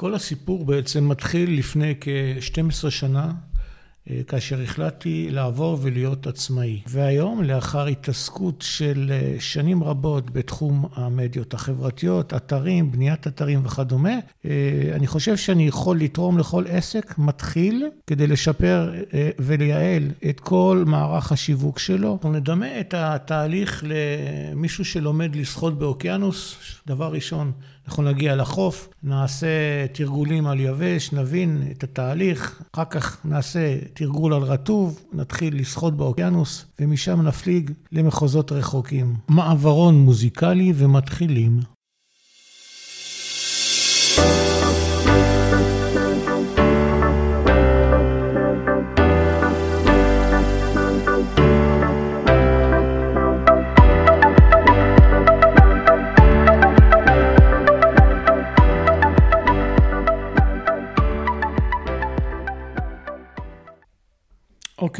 כל הסיפור בעצם מתחיל לפני כ-12 שנה, כאשר החלטתי לעבור ולהיות עצמאי. והיום, לאחר התעסקות של אה, שנים רבות בתחום המדיות החברתיות, אתרים, בניית אתרים וכדומה, אה, אני חושב שאני יכול לתרום לכל עסק מתחיל כדי לשפר ולייעל את כל מערך השיווק שלו. אנחנו נדמה את התהליך למישהו שלומד לשחות באוקיינוס, דבר ראשון. אנחנו נגיע לחוף, נעשה תרגולים על יבש, נבין את התהליך, אחר כך נעשה תרגול על רטוב, נתחיל לשחות באוקיינוס, ומשם נפליג למחוזות רחוקים. מעברון מוזיקלי ומתחילים.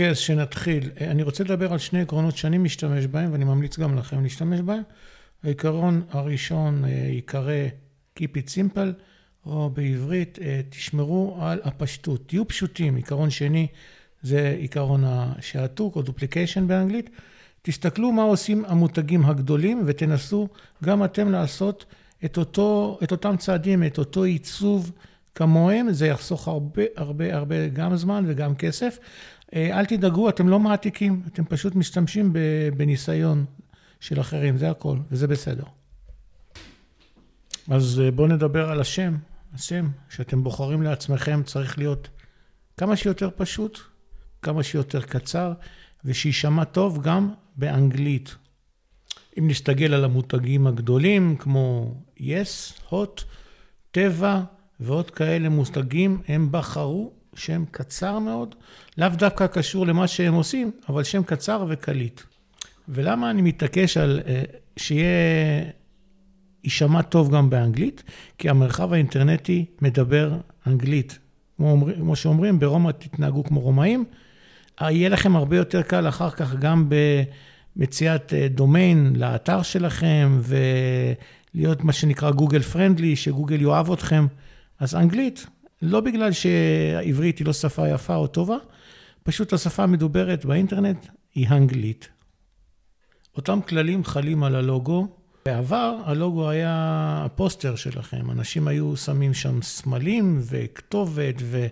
אוקיי, אז שנתחיל. אני רוצה לדבר על שני עקרונות שאני משתמש בהם, ואני ממליץ גם לכם להשתמש בהם. העיקרון הראשון אה, ייקרא Keep it simple, או בעברית, אה, תשמרו על הפשטות. תהיו פשוטים. עיקרון שני זה עיקרון השעתוק, או duplication באנגלית. תסתכלו מה עושים המותגים הגדולים, ותנסו גם אתם לעשות את, אותו, את אותם צעדים, את אותו עיצוב כמוהם. זה יחסוך הרבה הרבה הרבה גם זמן וגם כסף. אה, אל תדאגו, אתם לא מעתיקים, אתם פשוט משתמשים בניסיון של אחרים, זה הכל, וזה בסדר. אז אה, בואו נדבר על השם. השם שאתם בוחרים לעצמכם צריך להיות כמה שיותר פשוט, כמה שיותר קצר, ושיישמע טוב גם באנגלית. אם נסתגל על המותגים הגדולים כמו yes, hot, טבע ועוד כאלה מותגים, הם בחרו שם קצר מאוד, לאו דווקא קשור למה שהם עושים, אבל שם קצר וקליט. ולמה אני מתעקש על אה, שיהיה, יישמע טוב גם באנגלית? כי המרחב האינטרנטי מדבר אנגלית. כמו, אומר, כמו שאומרים, ברומא תתנהגו כמו רומאים. אה, יהיה לכם הרבה יותר קל אחר כך גם במציאת אה, דומיין לאתר שלכם, ולהיות מה שנקרא Google friendly, שגוגל יאהב אתכם. אז אנגלית, לא בגלל שהעברית היא לא שפה יפה או טובה, פשוט השפה המדוברת באינטרנט היא אנגלית. אותם כללים חלים על הלוגו. בעבר הלוגו היה הפוסטר שלכם, אנשים היו שמים שם סמלים וכתובת ו...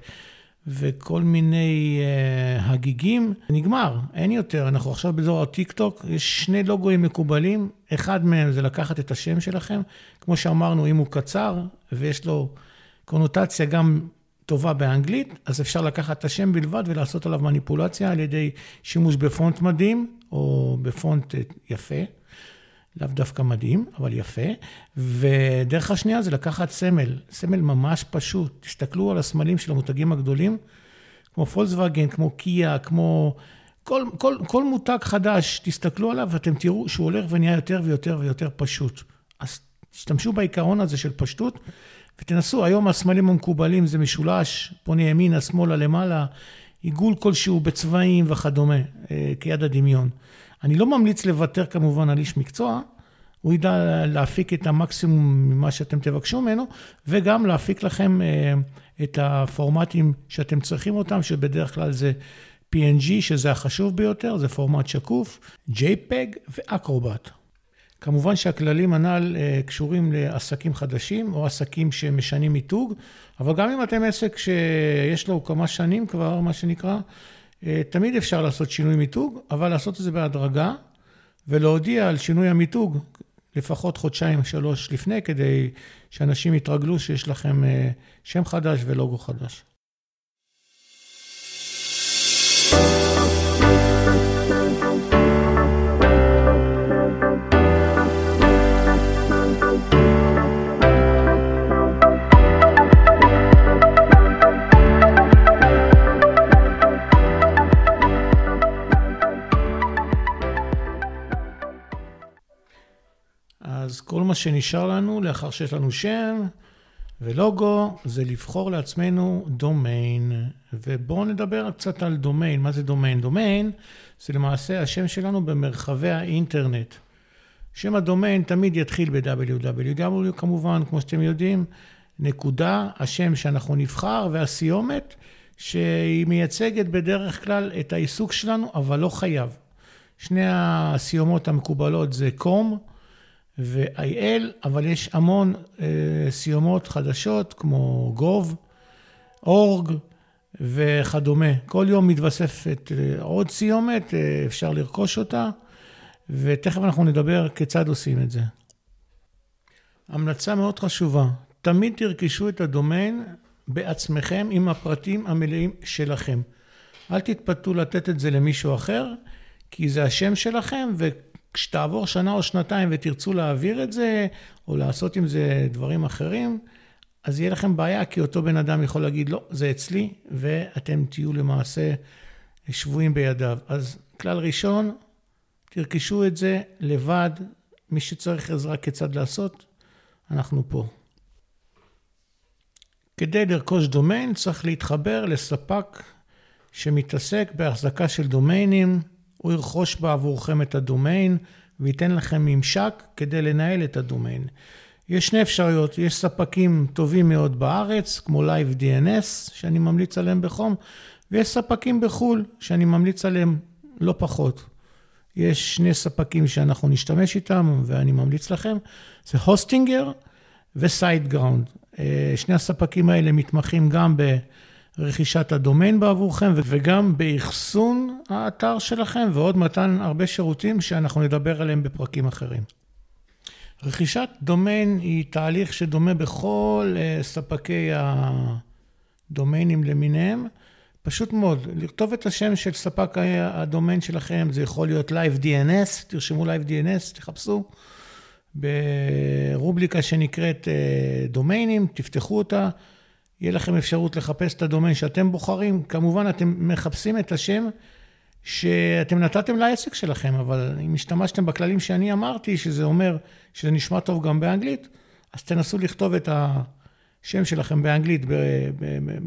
וכל מיני אה, הגיגים, נגמר, אין יותר. אנחנו עכשיו באזור הטיק טוק, יש שני לוגוים מקובלים, אחד מהם זה לקחת את השם שלכם, כמו שאמרנו, אם הוא קצר ויש לו קונוטציה גם טובה באנגלית, אז אפשר לקחת את השם בלבד ולעשות עליו מניפולציה על ידי שימוש בפונט מדהים, או בפונט יפה, לאו דווקא מדהים, אבל יפה. ודרך השנייה זה לקחת סמל, סמל ממש פשוט. תסתכלו על הסמלים של המותגים הגדולים, כמו פולקסווגן, כמו קיה, כמו... כל, כל, כל מותג חדש, תסתכלו עליו ואתם תראו שהוא הולך ונהיה יותר ויותר ויותר פשוט. אז תשתמשו בעיקרון הזה של פשטות. ותנסו, היום הסמלים המקובלים זה משולש, פונה ימינה, שמאלה, למעלה, עיגול כלשהו בצבעים וכדומה, אה, כיד הדמיון. אני לא ממליץ לוותר כמובן על איש מקצוע, הוא ידע להפיק את המקסימום ממה שאתם תבקשו ממנו, וגם להפיק לכם אה, את הפורמטים שאתם צריכים אותם, שבדרך כלל זה PNG, שזה החשוב ביותר, זה פורמט שקוף, JPEG ואקרובט. כמובן שהכללים הנ"ל אה, קשורים לעסקים חדשים או עסקים שמשנים מיתוג, אבל גם אם אתם עסק שיש לו כמה שנים כבר, מה שנקרא, אה, תמיד אפשר לעשות שינוי מיתוג, אבל לעשות את זה בהדרגה ולהודיע על שינוי המיתוג לפחות חודשיים, שלוש לפני, כדי שאנשים יתרגלו שיש לכם אה, שם חדש ולוגו חדש. אז כל מה שנשאר לנו לאחר שיש לנו שם ולוגו, זה לבחור לעצמנו דומיין. ובואו נדבר קצת על דומיין. מה זה דומיין? דומיין זה למעשה השם שלנו במרחבי האינטרנט. שם הדומיין תמיד יתחיל ב-www, כמובן, כמו שאתם יודעים, נקודה, השם שאנחנו נבחר והסיומת, שהיא מייצגת בדרך כלל את העיסוק שלנו, אבל לא חייב. שני הסיומות המקובלות זה קום ו-IL, אבל יש המון אה, סיומות חדשות כמו גוב, אורג וכדומה. כל יום מתווספת אה, עוד סיומת, אה, אפשר לרכוש אותה, ותכף אנחנו נדבר כיצד עושים את זה. המלצה מאוד חשובה, תמיד תרכשו את הדומיין בעצמכם עם הפרטים המלאים שלכם. אל תתפתו לתת את זה למישהו אחר, כי זה השם שלכם, וכשתעבור שנה או שנתיים ותרצו להעביר את זה, או לעשות עם זה דברים אחרים, אז יהיה לכם בעיה, כי אותו בן אדם יכול להגיד, לא, זה אצלי, ואתם תהיו למעשה שבויים בידיו. אז כלל ראשון, תרכשו את זה לבד, מי שצריך עזרה כיצד לעשות, אנחנו פה. כדי לרכוש דומיין צריך להתחבר לספק שמתעסק בהחזקה של דומיינים, הוא ירכוש בעבורכם את הדומיין וייתן לכם ממשק כדי לנהל את הדומיין. יש שני אפשרויות, יש ספקים טובים מאוד בארץ, כמו Live DNS, שאני ממליץ עליהם בחום, ויש ספקים בחו"ל, שאני ממליץ עליהם לא פחות. יש שני ספקים שאנחנו נשתמש איתם, ואני ממליץ לכם, זה Hostinger ו-SiteGround. שני הספקים האלה מתמחים גם ברכישת הדומיין בעבורכם וגם באחסון האתר שלכם ועוד מתן הרבה שירותים שאנחנו נדבר עליהם בפרקים אחרים. רכישת דומיין היא תהליך שדומה בכל אה, ספקי הדומיינים למיניהם. פשוט מאוד, לכתוב את השם של ספק הדומיין שלכם, זה יכול להיות Live DNS, תרשמו Live DNS, תחפשו. ברובליקה שנקראת אה, דומיינים, תפתחו אותה, יהיה לכם אפשרות לחפש את הדומיין שאתם בוחרים. כמובן, אתם מחפשים את השם שאתם נתתם לעסק שלכם, אבל אם השתמשתם בכללים שאני אמרתי, שזה אומר שזה נשמע טוב גם באנגלית, אז תנסו לכתוב את השם שלכם באנגלית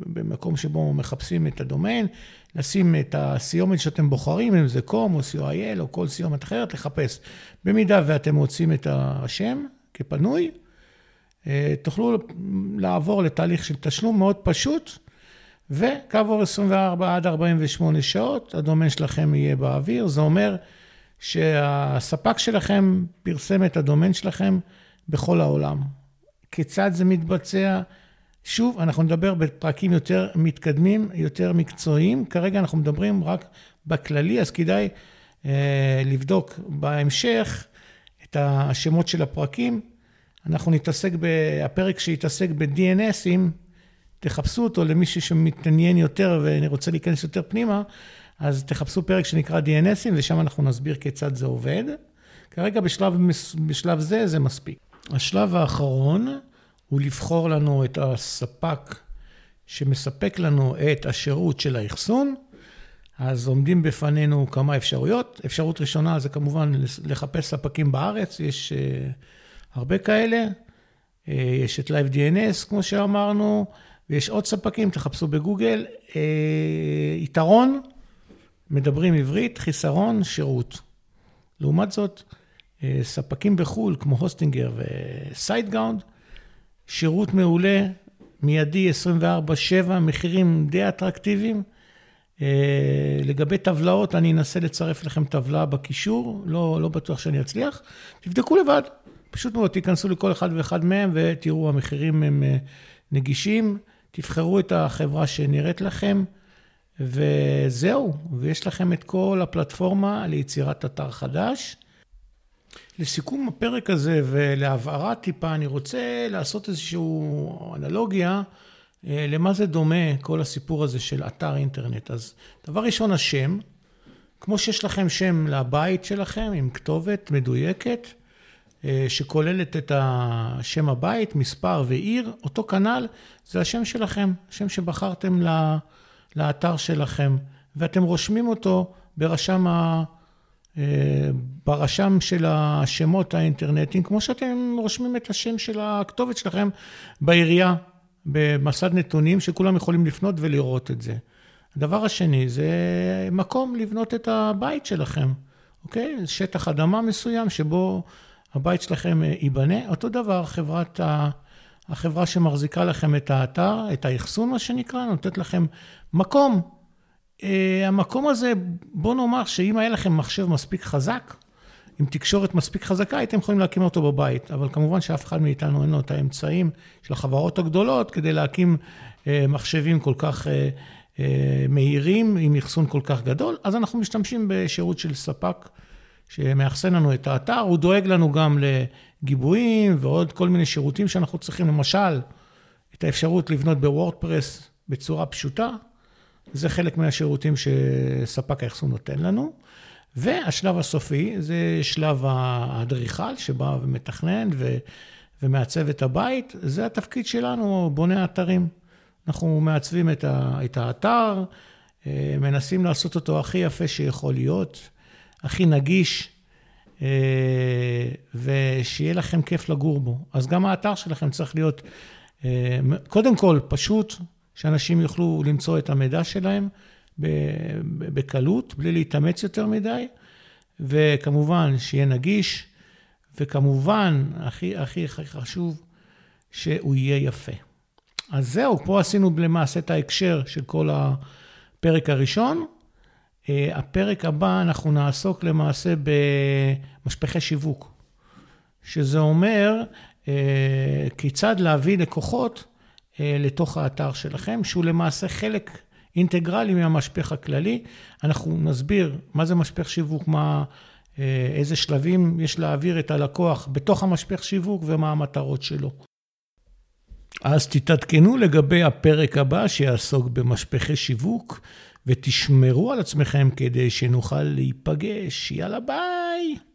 במקום שבו מחפשים את הדומיין, לשים את הסיומת שאתם בוחרים, אם זה קום או co.il או כל סיומת אחרת, לחפש. במידה ואתם מוצאים את השם כפנוי, תוכלו לעבור לתהליך של תשלום מאוד פשוט, וכעבור 24 עד 48 שעות הדומיין שלכם יהיה באוויר. זה אומר שהספק שלכם פרסם את הדומיין שלכם בכל העולם. כיצד זה מתבצע? שוב, אנחנו נדבר בפרקים יותר מתקדמים, יותר מקצועיים. כרגע אנחנו מדברים רק בכללי, אז כדאי אה, לבדוק בהמשך את השמות של הפרקים. אנחנו נתעסק, הפרק שיתעסק ב-DNSים, תחפשו אותו למישהו שמתעניין יותר ואני רוצה להיכנס יותר פנימה, אז תחפשו פרק שנקרא DNSים, ושם אנחנו נסביר כיצד זה עובד. כרגע בשלב, בשלב זה, זה מספיק. השלב האחרון הוא לבחור לנו את הספק שמספק לנו את השירות של האחסון. אז עומדים בפנינו כמה אפשרויות. אפשרות ראשונה זה כמובן לחפש ספקים בארץ, יש uh, הרבה כאלה. Uh, יש את Live DNS, כמו שאמרנו, ויש עוד ספקים, תחפשו בגוגל. Uh, יתרון, מדברים עברית, חיסרון, שירות. לעומת זאת, uh, ספקים בחו"ל, כמו הוסטינגר וסיידגאונד, שירות מעולה, מיידי 24/7, מחירים די אטרקטיביים. אה, לגבי טבלאות, אני אנסה לצרף לכם טבלה בקישור, לא, לא בטוח שאני אצליח. תבדקו לבד, פשוט מאוד, תיכנסו לכל אחד ואחד מהם ותראו, המחירים הם אה, נגישים. תבחרו את החברה שנראית לכם, וזהו, ויש לכם את כל הפלטפורמה ליצירת אתר חדש. לסיכום הפרק הזה ולהבהרה טיפה, אני רוצה לעשות איזושהי אנלוגיה אה, למה זה דומה כל הסיפור הזה של אתר אינטרנט. אז דבר ראשון, השם, כמו שיש לכם שם לבית שלכם עם כתובת מדויקת, שכוללת את השם הבית, מספר ועיר, אותו כנ"ל זה השם שלכם, השם שבחרתם לאתר שלכם, ואתם רושמים אותו ברשם ה... אה, ברשם של השמות האינטרנטיים, כמו שאתם רושמים את השם של הכתובת שלכם בעירייה, במסד נתונים שכולם יכולים לפנות ולראות את זה. הדבר השני זה מקום לבנות את הבית שלכם, אוקיי? שטח אדמה מסוים שבו הבית שלכם ייבנה. אותו דבר חברת החברה שמחזיקה לכם את האתר, את האחסון, מה שנקרא, נותנת לכם מקום. Uh, המקום הזה, בוא נאמר שאם היה לכם מחשב מספיק חזק, עם תקשורת מספיק חזקה, הייתם יכולים להקים אותו בבית, אבל כמובן שאף אחד מאיתנו אין לו את האמצעים של החברות הגדולות כדי להקים uh, מחשבים כל כך uh, uh, מהירים, עם אחסון כל כך גדול, אז אנחנו משתמשים בשירות של ספק שמאחסן לנו את האתר, הוא דואג לנו גם לגיבויים ועוד כל מיני שירותים שאנחנו צריכים, למשל, את האפשרות לבנות בוורדפרס בצורה פשוטה, זה חלק מהשירותים שספק האחסון נותן לנו. והשלב הסופי זה שלב האדריכל שבא ומתכנן ו, ומעצב את הבית, זה התפקיד שלנו, בוני האתרים. אנחנו מעצבים את, ה, את האתר, אה, מנסים לעשות אותו הכי יפה שיכול להיות, הכי נגיש, אה, ושיהיה לכם כיף לגור בו. אז גם האתר שלכם צריך להיות, אה, קודם כל, פשוט, שאנשים יוכלו למצוא את המידע שלהם. בקלות, בלי להתאמץ יותר מדי, וכמובן שיהיה נגיש, וכמובן, הכי הכי הכי חשוב, שהוא יהיה יפה. אז זהו, פה עשינו למעשה את ההקשר של כל הפרק הראשון. אה, הפרק הבא, אנחנו נעסוק למעשה במשפחי שיווק, שזה אומר אה, כיצד להביא לקוחות אה, לתוך האתר שלכם, שהוא למעשה חלק אינטגרלי מהמשפך הכללי. אנחנו נסביר מה זה משפך שיווק, מה, איזה שלבים יש להעביר את הלקוח בתוך המשפך שיווק ומה המטרות שלו. אז תתעדכנו לגבי הפרק הבא שיעסוק במשפחי שיווק, ותשמרו על עצמכם כדי שנוכל להיפגש. יאללה ביי!